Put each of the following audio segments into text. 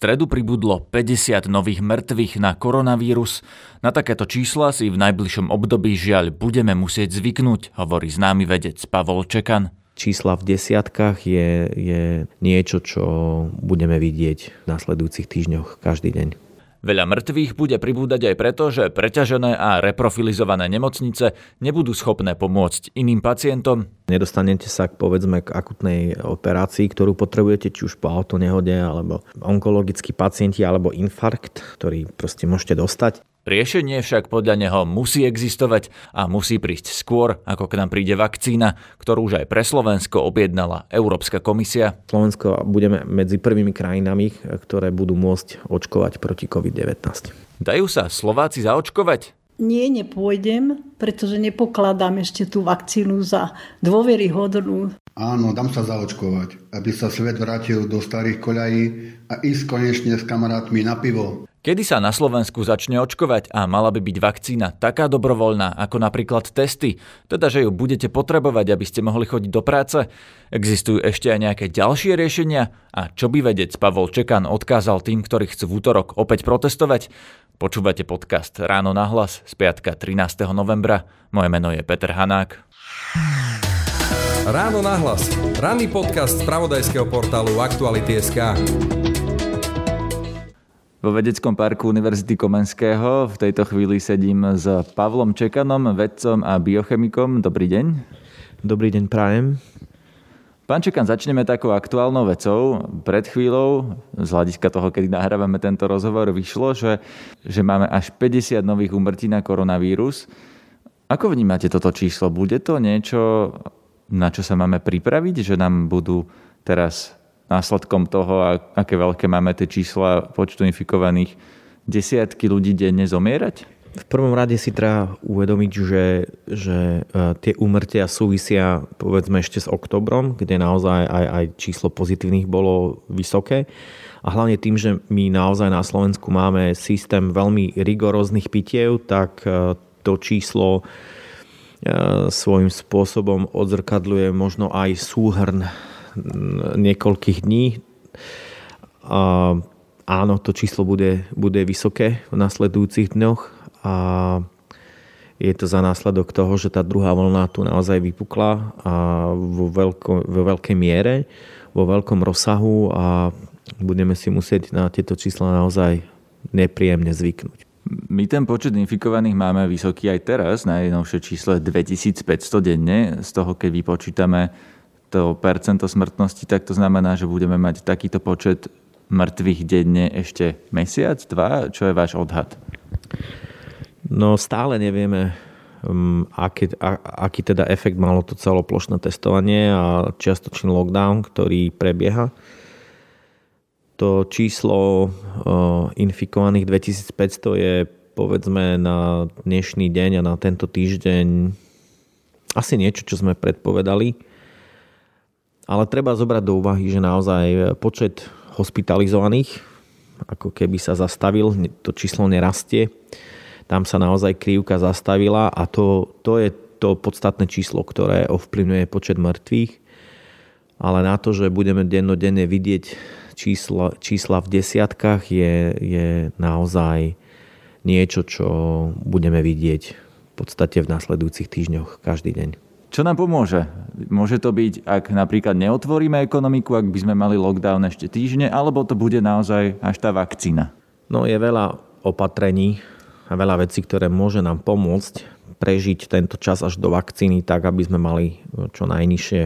stredu pribudlo 50 nových mŕtvych na koronavírus. Na takéto čísla si v najbližšom období žiaľ budeme musieť zvyknúť, hovorí známy vedec Pavol Čekan. Čísla v desiatkách je, je niečo, čo budeme vidieť v následujúcich týždňoch každý deň. Veľa mŕtvych bude pribúdať aj preto, že preťažené a reprofilizované nemocnice nebudú schopné pomôcť iným pacientom. Nedostanete sa k, povedzme k akutnej operácii, ktorú potrebujete, či už po autonehode, alebo onkologickí pacienti, alebo infarkt, ktorý proste môžete dostať. Riešenie však podľa neho musí existovať a musí prísť skôr, ako k nám príde vakcína, ktorú už aj pre Slovensko objednala Európska komisia. Slovensko budeme medzi prvými krajinami, ktoré budú môcť očkovať proti COVID-19. Dajú sa Slováci zaočkovať? Nie, nepôjdem, pretože nepokladám ešte tú vakcínu za dôveryhodnú. Áno, dám sa zaočkovať, aby sa svet vrátil do starých koľají a ísť konečne s kamarátmi na pivo. Kedy sa na Slovensku začne očkovať a mala by byť vakcína taká dobrovoľná ako napríklad testy, teda že ju budete potrebovať, aby ste mohli chodiť do práce? Existujú ešte aj nejaké ďalšie riešenia? A čo by vedec Pavol Čekan odkázal tým, ktorí chcú v útorok opäť protestovať? Počúvate podcast Ráno na hlas z piatka 13. novembra. Moje meno je Peter Hanák. Ráno na hlas. Ranný podcast z pravodajského portálu Aktuality.sk. Vo vedeckom parku Univerzity Komenského v tejto chvíli sedím s Pavlom Čekanom, vedcom a biochemikom. Dobrý deň. Dobrý deň, prajem. Pán Čekan, začneme takou aktuálnou vecou. Pred chvíľou, z hľadiska toho, kedy nahrávame tento rozhovor, vyšlo, že, že máme až 50 nových umrtí na koronavírus. Ako vnímate toto číslo? Bude to niečo, na čo sa máme pripraviť, že nám budú teraz následkom toho, aké veľké máme tie čísla počtu infikovaných, desiatky ľudí denne zomierať? V prvom rade si treba uvedomiť, že, že e, tie úmrtia súvisia povedzme ešte s oktobrom, kde naozaj aj, aj číslo pozitívnych bolo vysoké. A hlavne tým, že my naozaj na Slovensku máme systém veľmi rigoróznych pitiev, tak e, to číslo e, svojím spôsobom odzrkadľuje možno aj súhrn niekoľkých dní. A áno, to číslo bude, bude vysoké v nasledujúcich dňoch a je to za následok toho, že tá druhá vlna tu naozaj vypukla a vo, veľko, vo veľkej miere, vo veľkom rozsahu a budeme si musieť na tieto čísla naozaj nepríjemne zvyknúť. My ten počet infikovaných máme vysoký aj teraz, najnovšie číslo je 2500 denne, z toho keď vypočítame to percento smrtnosti, tak to znamená, že budeme mať takýto počet mŕtvych denne ešte mesiac, dva? Čo je váš odhad? No stále nevieme, um, aký, aký teda efekt malo to celoplošné testovanie a čiastočný lockdown, ktorý prebieha. To číslo infikovaných 2500 je povedzme na dnešný deň a na tento týždeň asi niečo, čo sme predpovedali ale treba zobrať do úvahy, že naozaj počet hospitalizovaných ako keby sa zastavil, to číslo nerastie. Tam sa naozaj krivka zastavila a to, to je to podstatné číslo, ktoré ovplyvňuje počet mŕtvych. Ale na to, že budeme dennodenne vidieť čísla, čísla v desiatkách je, je naozaj niečo, čo budeme vidieť v podstate v nasledujúcich týždňoch každý deň. Čo nám pomôže? Môže to byť, ak napríklad neotvoríme ekonomiku, ak by sme mali lockdown ešte týždne, alebo to bude naozaj až tá vakcína? No je veľa opatrení a veľa vecí, ktoré môže nám pomôcť prežiť tento čas až do vakcíny tak, aby sme mali čo najnižšie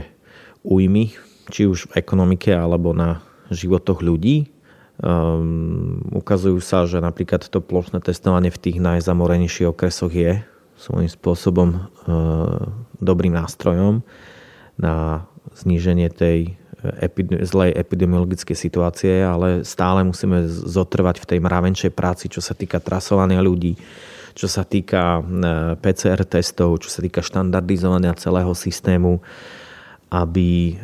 újmy, či už v ekonomike alebo na životoch ľudí. Um, ukazujú sa, že napríklad to plošné testovanie v tých najzamorenejších okresoch je svojím spôsobom e, dobrým nástrojom na zníženie tej epidemi- zlej epidemiologickej situácie, ale stále musíme zotrvať v tej mravenčej práci, čo sa týka trasovania ľudí, čo sa týka e, PCR testov, čo sa týka štandardizovania celého systému, aby e,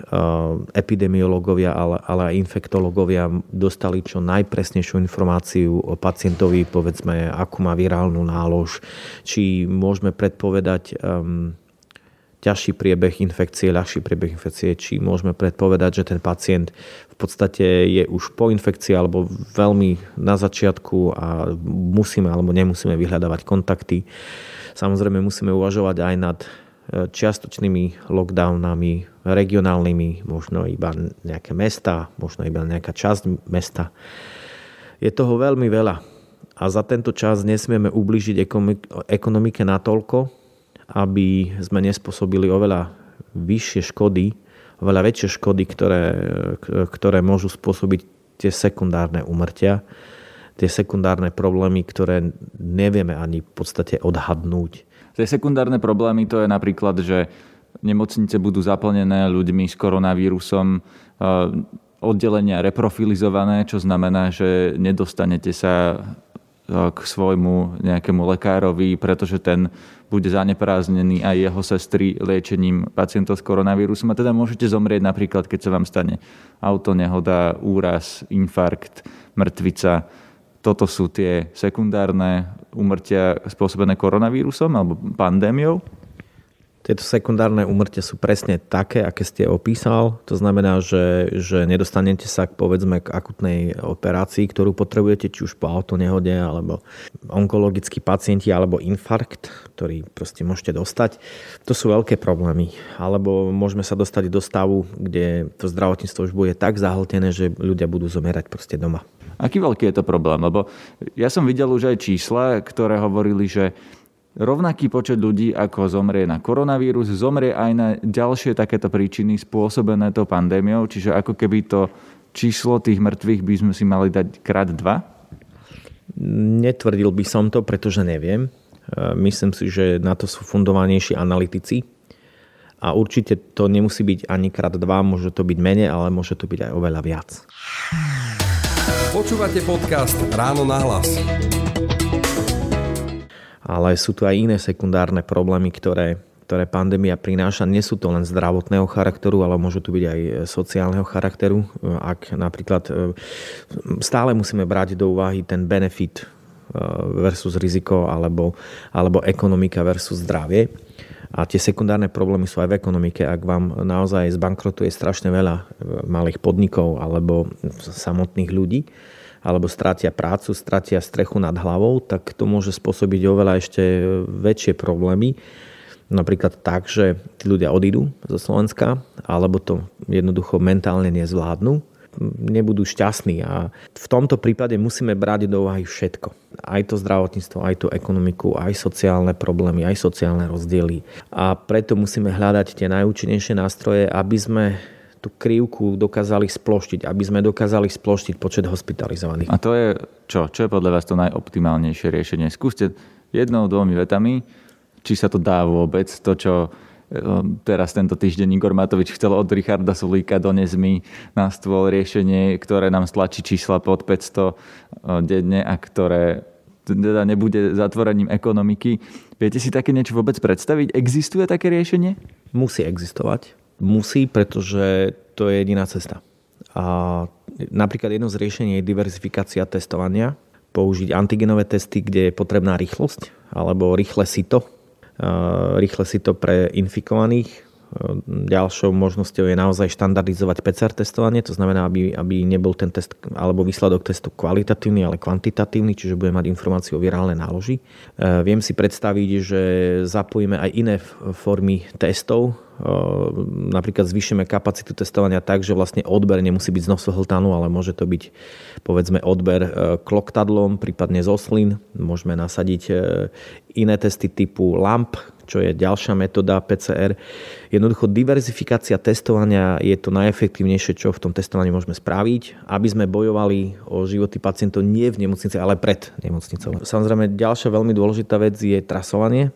epidemiológovia, ale, ale aj infektológovia dostali čo najpresnejšiu informáciu o pacientovi, povedzme, akú má virálnu nálož, či môžeme predpovedať um, ťažší priebeh infekcie, ľahší priebeh infekcie, či môžeme predpovedať, že ten pacient v podstate je už po infekcii alebo veľmi na začiatku a musíme alebo nemusíme vyhľadávať kontakty. Samozrejme musíme uvažovať aj nad čiastočnými lockdownami, regionálnymi, možno iba nejaké mesta, možno iba nejaká časť mesta. Je toho veľmi veľa a za tento čas nesmieme ubližiť ekonomike natoľko, aby sme nespôsobili oveľa vyššie škody, oveľa väčšie škody, ktoré, ktoré môžu spôsobiť tie sekundárne umrtia, tie sekundárne problémy, ktoré nevieme ani v podstate odhadnúť. Tie sekundárne problémy to je napríklad, že nemocnice budú zaplnené ľuďmi s koronavírusom, oddelenia reprofilizované, čo znamená, že nedostanete sa k svojmu nejakému lekárovi, pretože ten bude zaneprázdnený aj jeho sestry liečením pacientov s koronavírusom a teda môžete zomrieť napríklad, keď sa vám stane auto, nehoda, úraz, infarkt, mŕtvica. Toto sú tie sekundárne umrtia spôsobené koronavírusom alebo pandémiou. Tieto sekundárne úmrtia sú presne také, aké ste opísal. To znamená, že, že nedostanete sa k, povedzme k akutnej operácii, ktorú potrebujete, či už po autonehode, alebo onkologickí pacienti, alebo infarkt, ktorý proste môžete dostať. To sú veľké problémy. Alebo môžeme sa dostať do stavu, kde to zdravotníctvo už bude tak zahltené, že ľudia budú zomierať proste doma. Aký veľký je to problém? Lebo ja som videl už aj čísla, ktoré hovorili, že rovnaký počet ľudí, ako zomrie na koronavírus, zomrie aj na ďalšie takéto príčiny spôsobené tou pandémiou, čiže ako keby to číslo tých mŕtvych by sme si mali dať krát dva? Netvrdil by som to, pretože neviem. E, myslím si, že na to sú fundovanejší analytici. A určite to nemusí byť ani krát dva, môže to byť menej, ale môže to byť aj oveľa viac. Počúvate podcast Ráno na hlas ale sú tu aj iné sekundárne problémy, ktoré, ktoré pandémia prináša. Nie sú to len zdravotného charakteru, ale môžu tu byť aj sociálneho charakteru. Ak napríklad e, stále musíme brať do úvahy ten benefit e, versus riziko alebo, alebo ekonomika versus zdravie. A tie sekundárne problémy sú aj v ekonomike. Ak vám naozaj zbankrotuje strašne veľa e, malých podnikov alebo samotných ľudí, alebo stratia prácu, stratia strechu nad hlavou, tak to môže spôsobiť oveľa ešte väčšie problémy. Napríklad tak, že tí ľudia odídu zo Slovenska, alebo to jednoducho mentálne nezvládnu, nebudú šťastní. A v tomto prípade musíme brať do úvahy všetko. Aj to zdravotníctvo, aj tú ekonomiku, aj sociálne problémy, aj sociálne rozdiely. A preto musíme hľadať tie najúčinnejšie nástroje, aby sme tú krivku dokázali sploštiť, aby sme dokázali sploštiť počet hospitalizovaných. A to je čo? Čo je podľa vás to najoptimálnejšie riešenie? Skúste jednou, dvomi vetami, či sa to dá vôbec, to, čo e, teraz tento týždeň Igor Matovič chcel od Richarda Sulíka do nezmy na stôl riešenie, ktoré nám stlačí čísla pod 500 e, denne a ktoré teda nebude zatvorením ekonomiky. Viete si také niečo vôbec predstaviť? Existuje také riešenie? Musí existovať. Musí, pretože to je jediná cesta. A napríklad jedno z riešení je diverzifikácia testovania, použiť antigenové testy, kde je potrebná rýchlosť, alebo rýchle sito, rýchle sito pre infikovaných, Ďalšou možnosťou je naozaj štandardizovať PCR testovanie, to znamená, aby, aby nebol ten test alebo výsledok testu kvalitatívny, ale kvantitatívny, čiže bude mať informáciu o virálnej náloži. E, viem si predstaviť, že zapojíme aj iné formy testov, napríklad zvýšime kapacitu testovania tak, že vlastne odber nemusí byť z nosohltanu, ale môže to byť povedzme odber e, kloktadlom, prípadne z oslín. Môžeme nasadiť iné testy typu LAMP, čo je ďalšia metóda PCR. Jednoducho diverzifikácia testovania je to najefektívnejšie, čo v tom testovaní môžeme spraviť, aby sme bojovali o životy pacientov nie v nemocnici, ale pred nemocnicou. Samozrejme, ďalšia veľmi dôležitá vec je trasovanie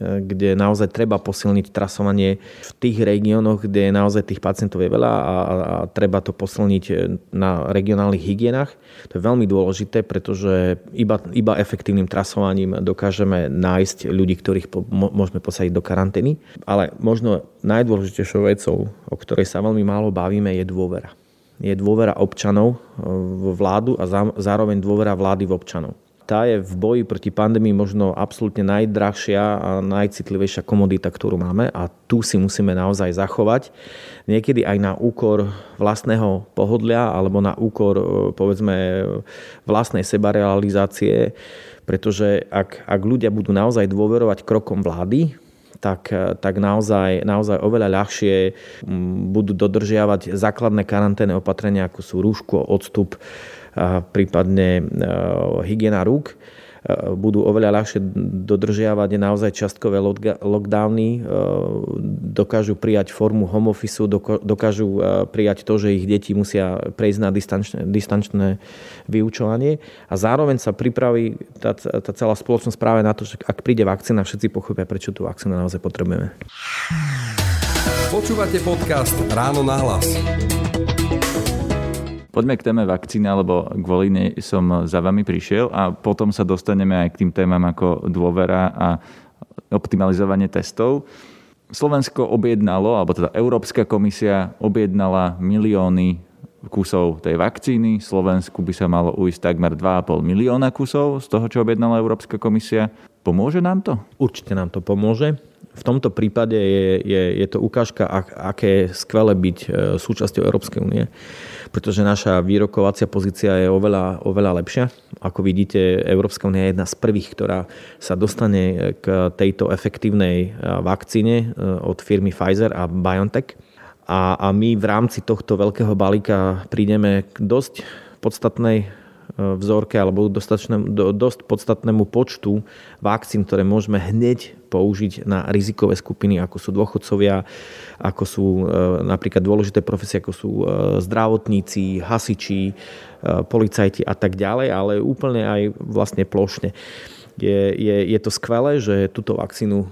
kde naozaj treba posilniť trasovanie v tých regiónoch, kde naozaj tých pacientov je veľa a, a treba to posilniť na regionálnych hygienách. To je veľmi dôležité, pretože iba, iba efektívnym trasovaním dokážeme nájsť ľudí, ktorých po, môžeme posadiť do karantény. Ale možno najdôležitejšou vecou, o ktorej sa veľmi málo bavíme, je dôvera. Je dôvera občanov v vládu a zároveň dôvera vlády v občanov. Tá je v boji proti pandémii možno absolútne najdrahšia a najcitlivejšia komodita, ktorú máme a tu si musíme naozaj zachovať. Niekedy aj na úkor vlastného pohodlia alebo na úkor povedzme vlastnej sebarealizácie, pretože ak, ak ľudia budú naozaj dôverovať krokom vlády, tak, tak naozaj, naozaj oveľa ľahšie budú dodržiavať základné karanténne opatrenia, ako sú rúško, odstup, prípadne e, hygiena rúk e, budú oveľa ľahšie dodržiavať naozaj častkové lockdowny, e, dokážu prijať formu home office, dokážu prijať to, že ich deti musia prejsť na distančné, distančné vyučovanie a zároveň sa pripraví tá, tá celá spoločnosť práve na to, že ak príde vakcína, všetci pochopia, prečo tú vakcínu naozaj potrebujeme. Počúvate podcast Ráno na hlas. Poďme k téme vakcíny, lebo kvôli nej som za vami prišiel a potom sa dostaneme aj k tým témam ako dôvera a optimalizovanie testov. Slovensko objednalo, alebo teda Európska komisia objednala milióny kusov tej vakcíny. Slovensku by sa malo ujsť takmer 2,5 milióna kusov z toho, čo objednala Európska komisia. Pomôže nám to? Určite nám to pomôže. V tomto prípade je, je, je to ukážka, ak, aké je skvelé byť e, súčasťou Európskej únie pretože naša výrokovacia pozícia je oveľa, oveľa lepšia. Ako vidíte, Európska únia je jedna z prvých, ktorá sa dostane k tejto efektívnej vakcíne e, od firmy Pfizer a BioNTech. A, a my v rámci tohto veľkého balíka prídeme k dosť podstatnej vzorke alebo dosť podstatnému počtu vakcín, ktoré môžeme hneď použiť na rizikové skupiny, ako sú dôchodcovia, ako sú e, napríklad dôležité profesie, ako sú e, zdravotníci, hasiči, e, policajti a tak ďalej, ale úplne aj vlastne plošne. Je, je, je to skvelé, že túto vakcínu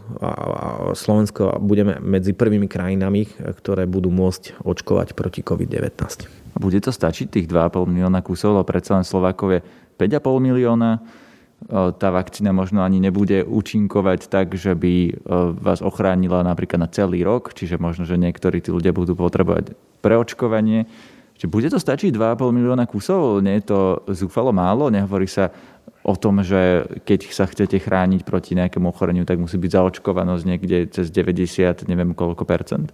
Slovensko budeme medzi prvými krajinami, ktoré budú môcť očkovať proti COVID-19. Bude to stačiť tých 2,5 milióna kusov, lebo predsa len Slovákov je 5,5 milióna. Tá vakcína možno ani nebude účinkovať tak, že by vás ochránila napríklad na celý rok, čiže možno, že niektorí tí ľudia budú potrebovať preočkovanie. Čiže bude to stačiť 2,5 milióna kusov? Nie je to zúfalo málo? Nehovorí sa o tom, že keď sa chcete chrániť proti nejakému ochoreniu, tak musí byť zaočkovanosť niekde cez 90, neviem koľko percent?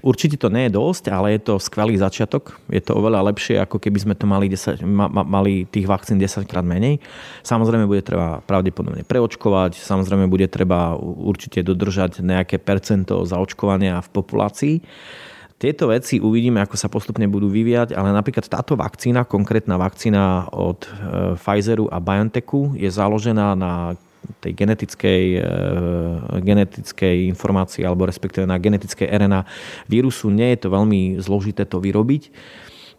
Určite to nie je dosť, ale je to skvelý začiatok. Je to oveľa lepšie, ako keby sme to mali, 10, ma, mali tých vakcín 10 krát menej. Samozrejme bude treba pravdepodobne preočkovať, samozrejme bude treba určite dodržať nejaké percento zaočkovania v populácii. Tieto veci uvidíme, ako sa postupne budú vyvíjať, ale napríklad táto vakcína, konkrétna vakcína od e, Pfizeru a BioNTechu je založená na tej genetickej, e, genetickej informácii alebo respektíve na genetickej RNA vírusu. Nie je to veľmi zložité to vyrobiť.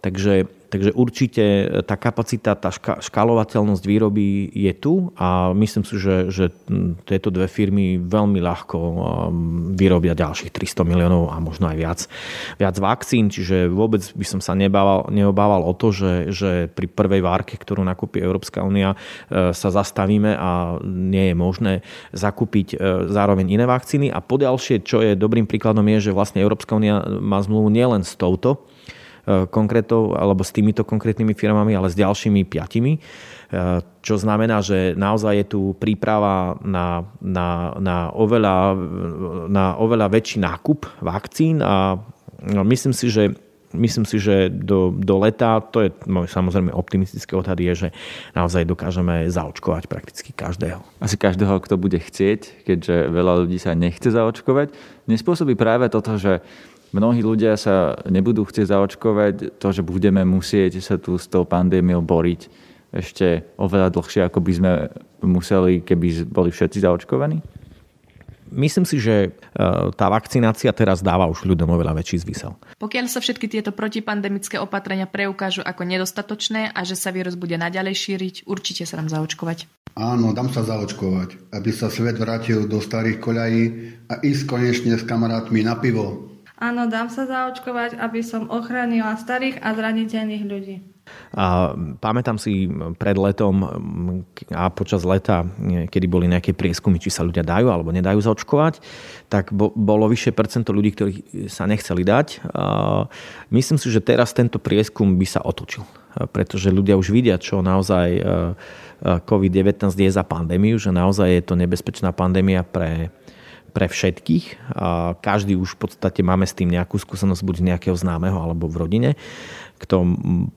Takže Takže určite tá kapacita, tá škálovateľnosť výroby je tu a myslím si, že, že tieto dve firmy veľmi ľahko um, vyrobia ďalších 300 miliónov a možno aj viac, viac vakcín, čiže vôbec by som sa nebával, neobával o to, že, že pri prvej várke, ktorú nakúpi Európska únia, e, sa zastavíme a nie je možné zakúpiť e, zároveň iné vakcíny. A poďalšie, čo je dobrým príkladom, je, že vlastne Európska únia má zmluvu nielen s touto, E, konkrétov alebo s týmito konkrétnymi firmami, ale s ďalšími piatimi. E, čo znamená, že naozaj je tu príprava na, na, na, oveľa, na oveľa väčší nákup vakcín a no, myslím si, že myslím si, že do, do leta, to je môj samozrejme optimistický odhad, je, že naozaj dokážeme zaočkovať prakticky každého. Asi každého, kto bude chcieť, keďže veľa ľudí sa nechce zaočkovať. Nespôsobí práve toto, že mnohí ľudia sa nebudú chcieť zaočkovať, to, že budeme musieť sa tu s tou pandémiou boriť ešte oveľa dlhšie, ako by sme museli, keby boli všetci zaočkovaní? Myslím si, že e, tá vakcinácia teraz dáva už ľuďom oveľa väčší zmysel. Pokiaľ sa všetky tieto protipandemické opatrenia preukážu ako nedostatočné a že sa vírus bude naďalej šíriť, určite sa nám zaočkovať. Áno, dám sa zaočkovať, aby sa svet vrátil do starých koľají a ísť konečne s kamarátmi na pivo. Áno, dám sa zaočkovať, aby som ochránila starých a zraniteľných ľudí. A pamätám si pred letom a počas leta, kedy boli nejaké prieskumy, či sa ľudia dajú alebo nedajú zaočkovať, tak bolo vyššie percento ľudí, ktorí sa nechceli dať. Myslím si, že teraz tento prieskum by sa otočil pretože ľudia už vidia, čo naozaj COVID-19 je za pandémiu, že naozaj je to nebezpečná pandémia pre, pre všetkých. Každý už v podstate máme s tým nejakú skúsenosť buď z nejakého známeho alebo v rodine kto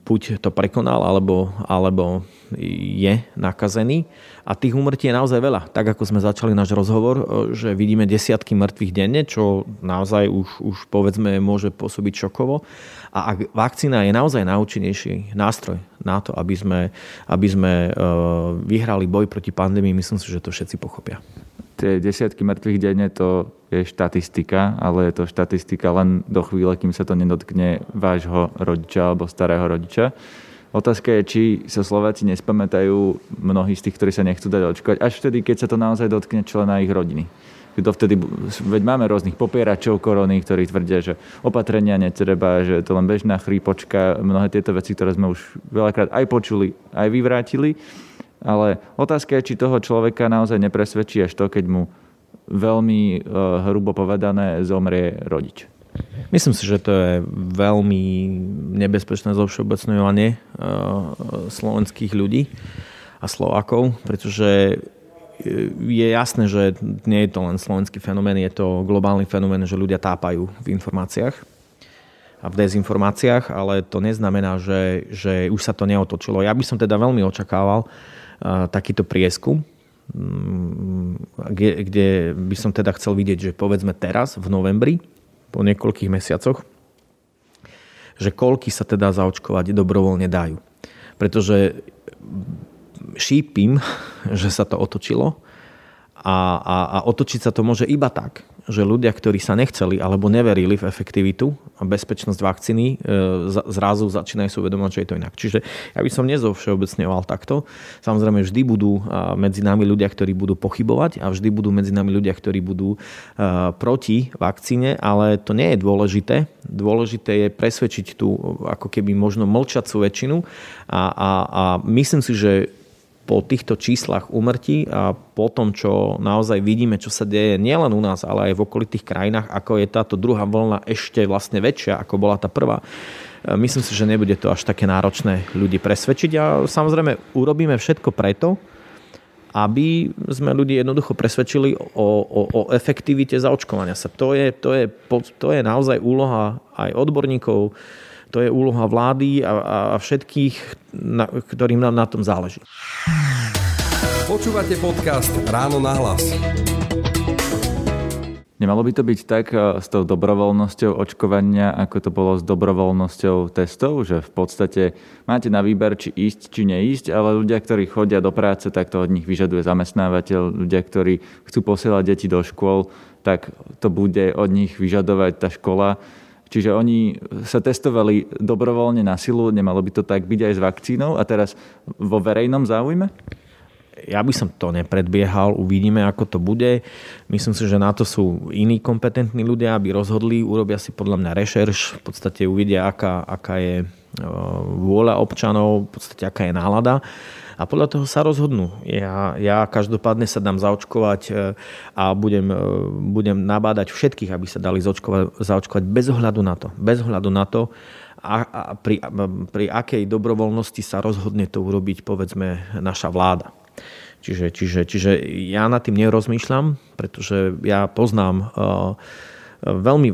buď to prekonal, alebo, alebo je nakazený. A tých úmrtí je naozaj veľa. Tak ako sme začali náš rozhovor, že vidíme desiatky mŕtvych denne, čo naozaj už, už povedzme môže pôsobiť šokovo. A ak vakcína je naozaj najúčinnejší nástroj na to, aby sme, aby sme e, vyhrali boj proti pandémii, myslím si, že to všetci pochopia tie desiatky mŕtvych denne to je štatistika, ale je to štatistika len do chvíle, kým sa to nedotkne vášho rodiča alebo starého rodiča. Otázka je, či sa Slováci nespamätajú mnohí z tých, ktorí sa nechcú dať očkovať, až vtedy, keď sa to naozaj dotkne člena ich rodiny. Vtedy, veď máme rôznych popieračov korony, ktorí tvrdia, že opatrenia netreba, že to len bežná chrípočka, mnohé tieto veci, ktoré sme už veľakrát aj počuli, aj vyvrátili. Ale otázka je, či toho človeka naozaj nepresvedčí až to, keď mu veľmi e, hrubo povedané zomrie rodič. Myslím si, že to je veľmi nebezpečné zo všeobecňovanie e, slovenských ľudí a Slovákov, pretože je jasné, že nie je to len slovenský fenomén, je to globálny fenomén, že ľudia tápajú v informáciách a v dezinformáciách, ale to neznamená, že, že už sa to neotočilo. Ja by som teda veľmi očakával, takýto prieskum, mm, kde, kde by som teda chcel vidieť, že povedzme teraz, v novembri, po niekoľkých mesiacoch, že koľky sa teda zaočkovať dobrovoľne dajú. Pretože šípim, že sa to otočilo a, a, a otočiť sa to môže iba tak, že ľudia, ktorí sa nechceli alebo neverili v efektivitu a bezpečnosť vakcíny, e, zrazu začínajú si uvedomať, že je to inak. Čiže ja by som nezovšeobecňoval takto. Samozrejme, vždy budú medzi nami ľudia, ktorí budú pochybovať a vždy budú medzi nami ľudia, ktorí budú e, proti vakcíne, ale to nie je dôležité. Dôležité je presvedčiť tú ako keby možno mlčacú väčšinu a, a, a myslím si, že po týchto číslach umrtí a po tom, čo naozaj vidíme, čo sa deje nielen u nás, ale aj v okolitých krajinách, ako je táto druhá vlna ešte vlastne väčšia, ako bola tá prvá, e, myslím si, že nebude to až také náročné ľudí presvedčiť a samozrejme urobíme všetko preto, aby sme ľudí jednoducho presvedčili o, o, o efektivite zaočkovania sa. To je, to, je, to je naozaj úloha aj odborníkov, to je úloha vlády a, a všetkých, na, ktorým nám na tom záleží. Počúvate podcast Ráno na hlas. Nemalo by to byť tak eh, s tou dobrovoľnosťou očkovania, ako to bolo s dobrovoľnosťou testov, že v podstate máte na výber, či ísť, či neísť, ale ľudia, ktorí chodia do práce, tak to od nich vyžaduje zamestnávateľ. Ľudia, ktorí chcú posielať deti do škôl, tak to bude od nich vyžadovať tá škola. Čiže oni sa testovali dobrovoľne na silu, nemalo by to tak byť aj s vakcínou a teraz vo verejnom záujme? Ja by som to nepredbiehal, uvidíme, ako to bude. Myslím si, že na to sú iní kompetentní ľudia, aby rozhodli, urobia si podľa mňa rešerš, v podstate uvidia, aká, aká je vôľa občanov, v podstate aká je nálada a podľa toho sa rozhodnú. Ja, ja každopádne sa dám zaočkovať e, a budem, e, budem nabádať všetkých, aby sa dali zaočkovať, zaočkovať bez ohľadu na to. Bez ohľadu na to, a pri, pri akej dobrovoľnosti sa rozhodne to urobiť, povedzme, naša vláda. Čiže, čiže, čiže ja nad tým nerozmýšľam, pretože ja poznám uh, veľmi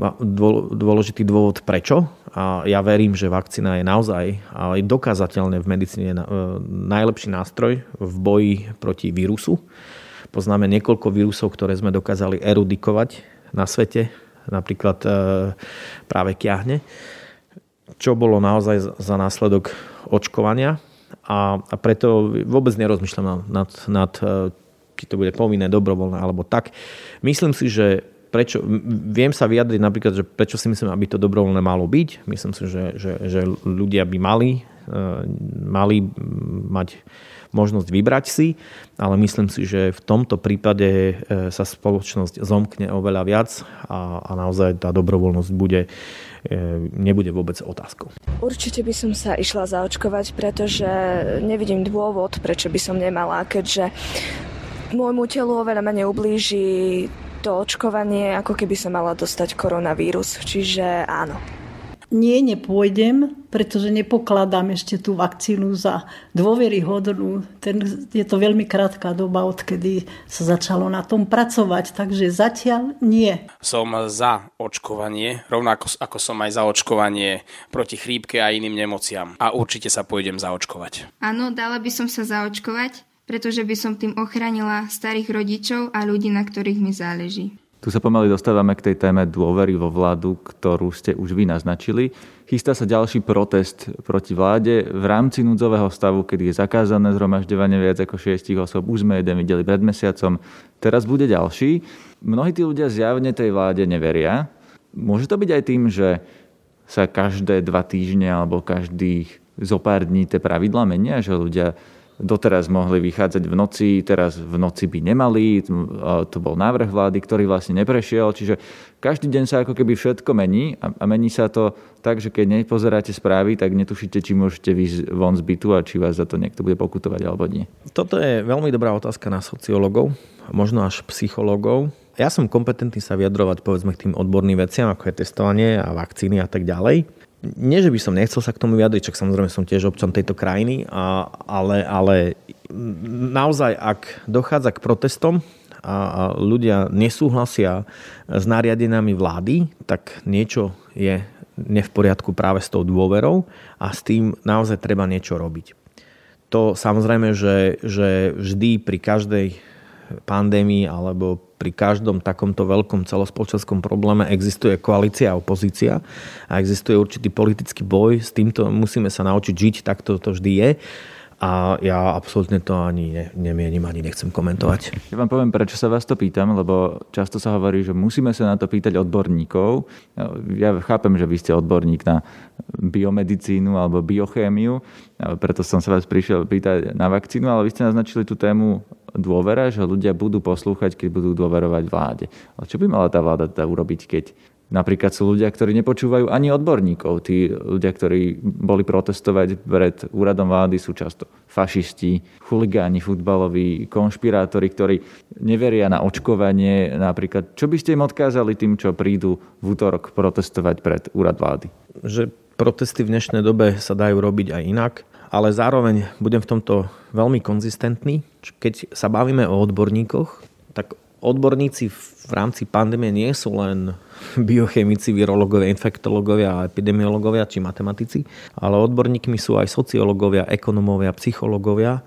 dôležitý dôvod prečo. A ja verím, že vakcína je naozaj ale dokázateľne v medicíne e, najlepší nástroj v boji proti vírusu. Poznáme niekoľko vírusov, ktoré sme dokázali erudikovať na svete, napríklad e, práve kiahne, čo bolo naozaj za následok očkovania. A, a preto vôbec nerozmýšľam nad, nad, e, či to bude povinné, dobrovoľné alebo tak. Myslím si, že prečo, viem sa vyjadriť napríklad, že prečo si myslím, aby to dobrovoľné malo byť. Myslím si, že, že, že ľudia by mali, e, mali mať možnosť vybrať si, ale myslím si, že v tomto prípade e, sa spoločnosť zomkne oveľa viac a, a naozaj tá dobrovoľnosť bude, e, nebude vôbec otázkou. Určite by som sa išla zaočkovať, pretože nevidím dôvod, prečo by som nemala, keďže môjmu telu oveľa menej ublíži to očkovanie, ako keby sa mala dostať koronavírus. Čiže áno. nie, nepôjdem, pretože nepokladám ešte tú vakcínu za dôveryhodnú. Ten, je to veľmi krátka doba, odkedy sa začalo na tom pracovať, takže zatiaľ nie. Som za očkovanie, rovnako ako som aj za očkovanie proti chrípke a iným nemociam. A určite sa pôjdem zaočkovať. Áno, dala by som sa zaočkovať, pretože by som tým ochránila starých rodičov a ľudí, na ktorých mi záleží. Tu sa pomaly dostávame k tej téme dôvery vo vládu, ktorú ste už vy naznačili. Chystá sa ďalší protest proti vláde v rámci núdzového stavu, kedy je zakázané zhromažďovanie viac ako šiestich osob. Už sme jeden videli pred mesiacom. Teraz bude ďalší. Mnohí tí ľudia zjavne tej vláde neveria. Môže to byť aj tým, že sa každé dva týždne alebo každých zo pár dní tie pravidla menia, že ľudia doteraz mohli vychádzať v noci, teraz v noci by nemali. To bol návrh vlády, ktorý vlastne neprešiel. Čiže každý deň sa ako keby všetko mení a mení sa to tak, že keď nepozeráte správy, tak netušíte, či môžete výjsť von z bytu a či vás za to niekto bude pokutovať alebo nie. Toto je veľmi dobrá otázka na sociológov, možno až psychológov. Ja som kompetentný sa vyjadrovať povedzme k tým odborným veciam, ako je testovanie a vakcíny a tak ďalej nie, že by som nechcel sa k tomu vyjadriť, čak samozrejme som tiež občan tejto krajiny, a, ale, ale naozaj, ak dochádza k protestom a, a ľudia nesúhlasia s nariadenami vlády, tak niečo je ne v poriadku práve s tou dôverou a s tým naozaj treba niečo robiť. To samozrejme, že, že vždy pri každej pandémii alebo pri každom takomto veľkom celospoločenskom probléme existuje koalícia a opozícia a existuje určitý politický boj. S týmto musíme sa naučiť žiť, tak to, to vždy je. A ja absolútne to ani ne, nemienim, ani nechcem komentovať. Ja vám poviem, prečo sa vás to pýtam, lebo často sa hovorí, že musíme sa na to pýtať odborníkov. Ja chápem, že vy ste odborník na biomedicínu alebo biochémiu, preto som sa vás prišiel pýtať na vakcínu, ale vy ste naznačili tú tému dôvera, že ľudia budú poslúchať, keď budú dôverovať vláde. Ale čo by mala tá vláda teda urobiť, keď Napríklad sú ľudia, ktorí nepočúvajú ani odborníkov. Tí ľudia, ktorí boli protestovať pred úradom vlády, sú často fašisti, chuligáni, futbaloví, konšpirátori, ktorí neveria na očkovanie. Napríklad, čo by ste im odkázali tým, čo prídu v útorok protestovať pred úrad vlády? Že protesty v dnešnej dobe sa dajú robiť aj inak, ale zároveň budem v tomto veľmi konzistentný. Keď sa bavíme o odborníkoch, tak odborníci v rámci pandémie nie sú len biochemici, virológovia, infektológovia, epidemiológovia či matematici, ale odborníkmi sú aj sociológovia, ekonomovia, psychológovia,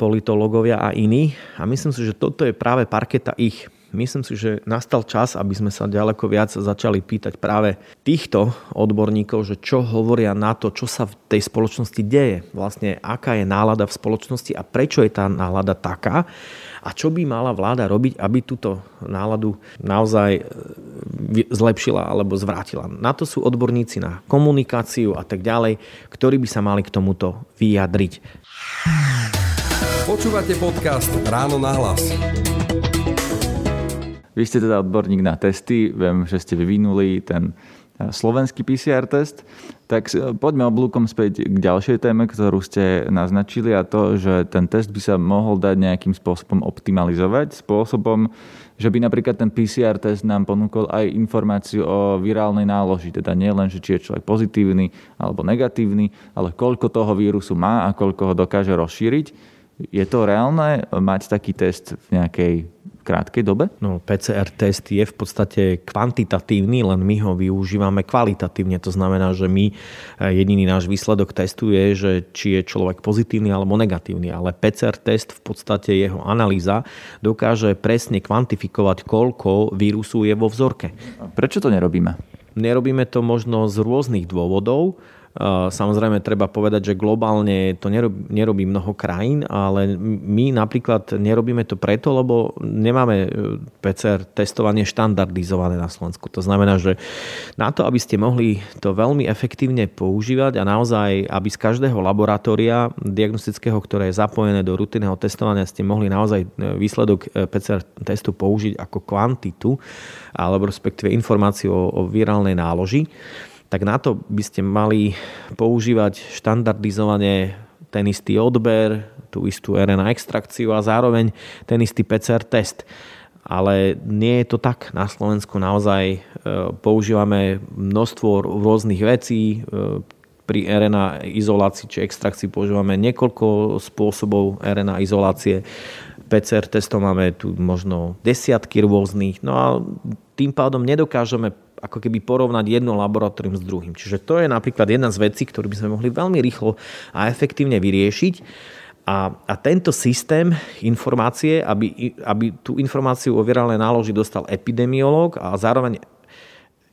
politológovia a iní. A myslím si, že toto je práve parketa ich. Myslím si, že nastal čas, aby sme sa ďaleko viac začali pýtať práve týchto odborníkov, že čo hovoria na to, čo sa v tej spoločnosti deje. Vlastne aká je nálada v spoločnosti a prečo je tá nálada taká a čo by mala vláda robiť, aby túto náladu naozaj e, zlepšila alebo zvrátila. Na to sú odborníci na komunikáciu a tak ďalej, ktorí by sa mali k tomuto vyjadriť. Počúvate podcast Ráno na hlas. Vy ste teda odborník na testy, viem, že ste vyvinuli ten slovenský PCR test. Tak poďme oblúkom späť k ďalšej téme, ktorú ste naznačili a to, že ten test by sa mohol dať nejakým spôsobom optimalizovať, spôsobom, že by napríklad ten PCR test nám ponúkol aj informáciu o virálnej náloži, teda nie len, že či je človek pozitívny alebo negatívny, ale koľko toho vírusu má a koľko ho dokáže rozšíriť. Je to reálne mať taký test v nejakej krátkej dobe? No, PCR test je v podstate kvantitatívny, len my ho využívame kvalitatívne. To znamená, že my eh, jediný náš výsledok testu je, že či je človek pozitívny alebo negatívny. Ale PCR test v podstate jeho analýza dokáže presne kvantifikovať, koľko vírusu je vo vzorke. Prečo to nerobíme? Nerobíme to možno z rôznych dôvodov. Samozrejme, treba povedať, že globálne to nerobí, mnoho krajín, ale my napríklad nerobíme to preto, lebo nemáme e, PCR testovanie štandardizované na Slovensku. To znamená, že na to, aby ste mohli to veľmi efektívne používať a naozaj, aby z každého laboratória diagnostického, ktoré je zapojené do rutinného testovania, ste mohli naozaj e, výsledok PCR testu použiť ako kvantitu alebo respektíve informáciu o virálnej náloži tak na to by ste mali používať štandardizovane ten istý odber, tú istú RNA extrakciu a zároveň ten istý PCR test. ale nie je to tak. Na Slovensku naozaj používame množstvo rôznych vecí, pri RNA izolácii či extrakcii používame niekoľko spôsobov RNA izolácie. PCR testov máme tu možno desiatky rôznych, no a tým pádom nedokážeme ako keby porovnať jedno laboratórium s druhým. Čiže to je napríklad jedna z vecí, ktorú by sme mohli veľmi rýchlo a efektívne vyriešiť. A, a tento systém informácie, aby, aby tú informáciu o virálnej náloži dostal epidemiológ a zároveň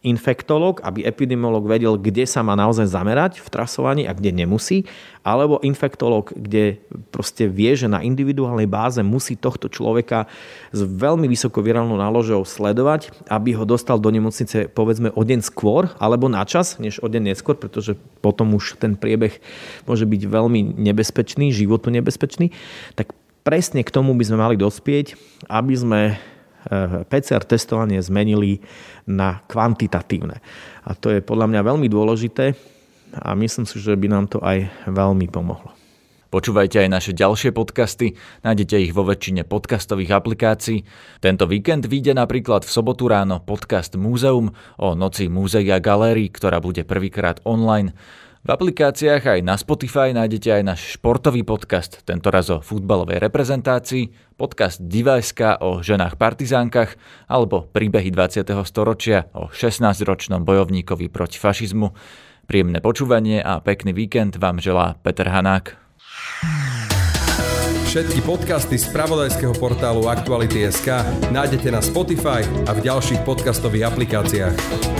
infektolog, aby epidemiolog vedel, kde sa má naozaj zamerať v trasovaní a kde nemusí, alebo infektolog, kde proste vie, že na individuálnej báze musí tohto človeka s veľmi vysokou virálnou náložou sledovať, aby ho dostal do nemocnice povedzme o deň skôr alebo na čas, než o deň neskôr, pretože potom už ten priebeh môže byť veľmi nebezpečný, životu nebezpečný. Tak presne k tomu by sme mali dospieť, aby sme PCR testovanie zmenili na kvantitatívne. A to je podľa mňa veľmi dôležité a myslím si, že by nám to aj veľmi pomohlo. Počúvajte aj naše ďalšie podcasty, nájdete ich vo väčšine podcastových aplikácií. Tento víkend vyjde napríklad v sobotu ráno podcast Múzeum o noci múzea galérií, ktorá bude prvýkrát online. V aplikáciách aj na Spotify nájdete aj náš športový podcast, tentoraz o futbalovej reprezentácii, podcast Divajska o ženách partizánkach alebo príbehy 20. storočia o 16-ročnom bojovníkovi proti fašizmu. Príjemné počúvanie a pekný víkend vám želá Peter Hanák. Všetky podcasty z pravodajského portálu Aktuality.sk nájdete na Spotify a v ďalších podcastových aplikáciách.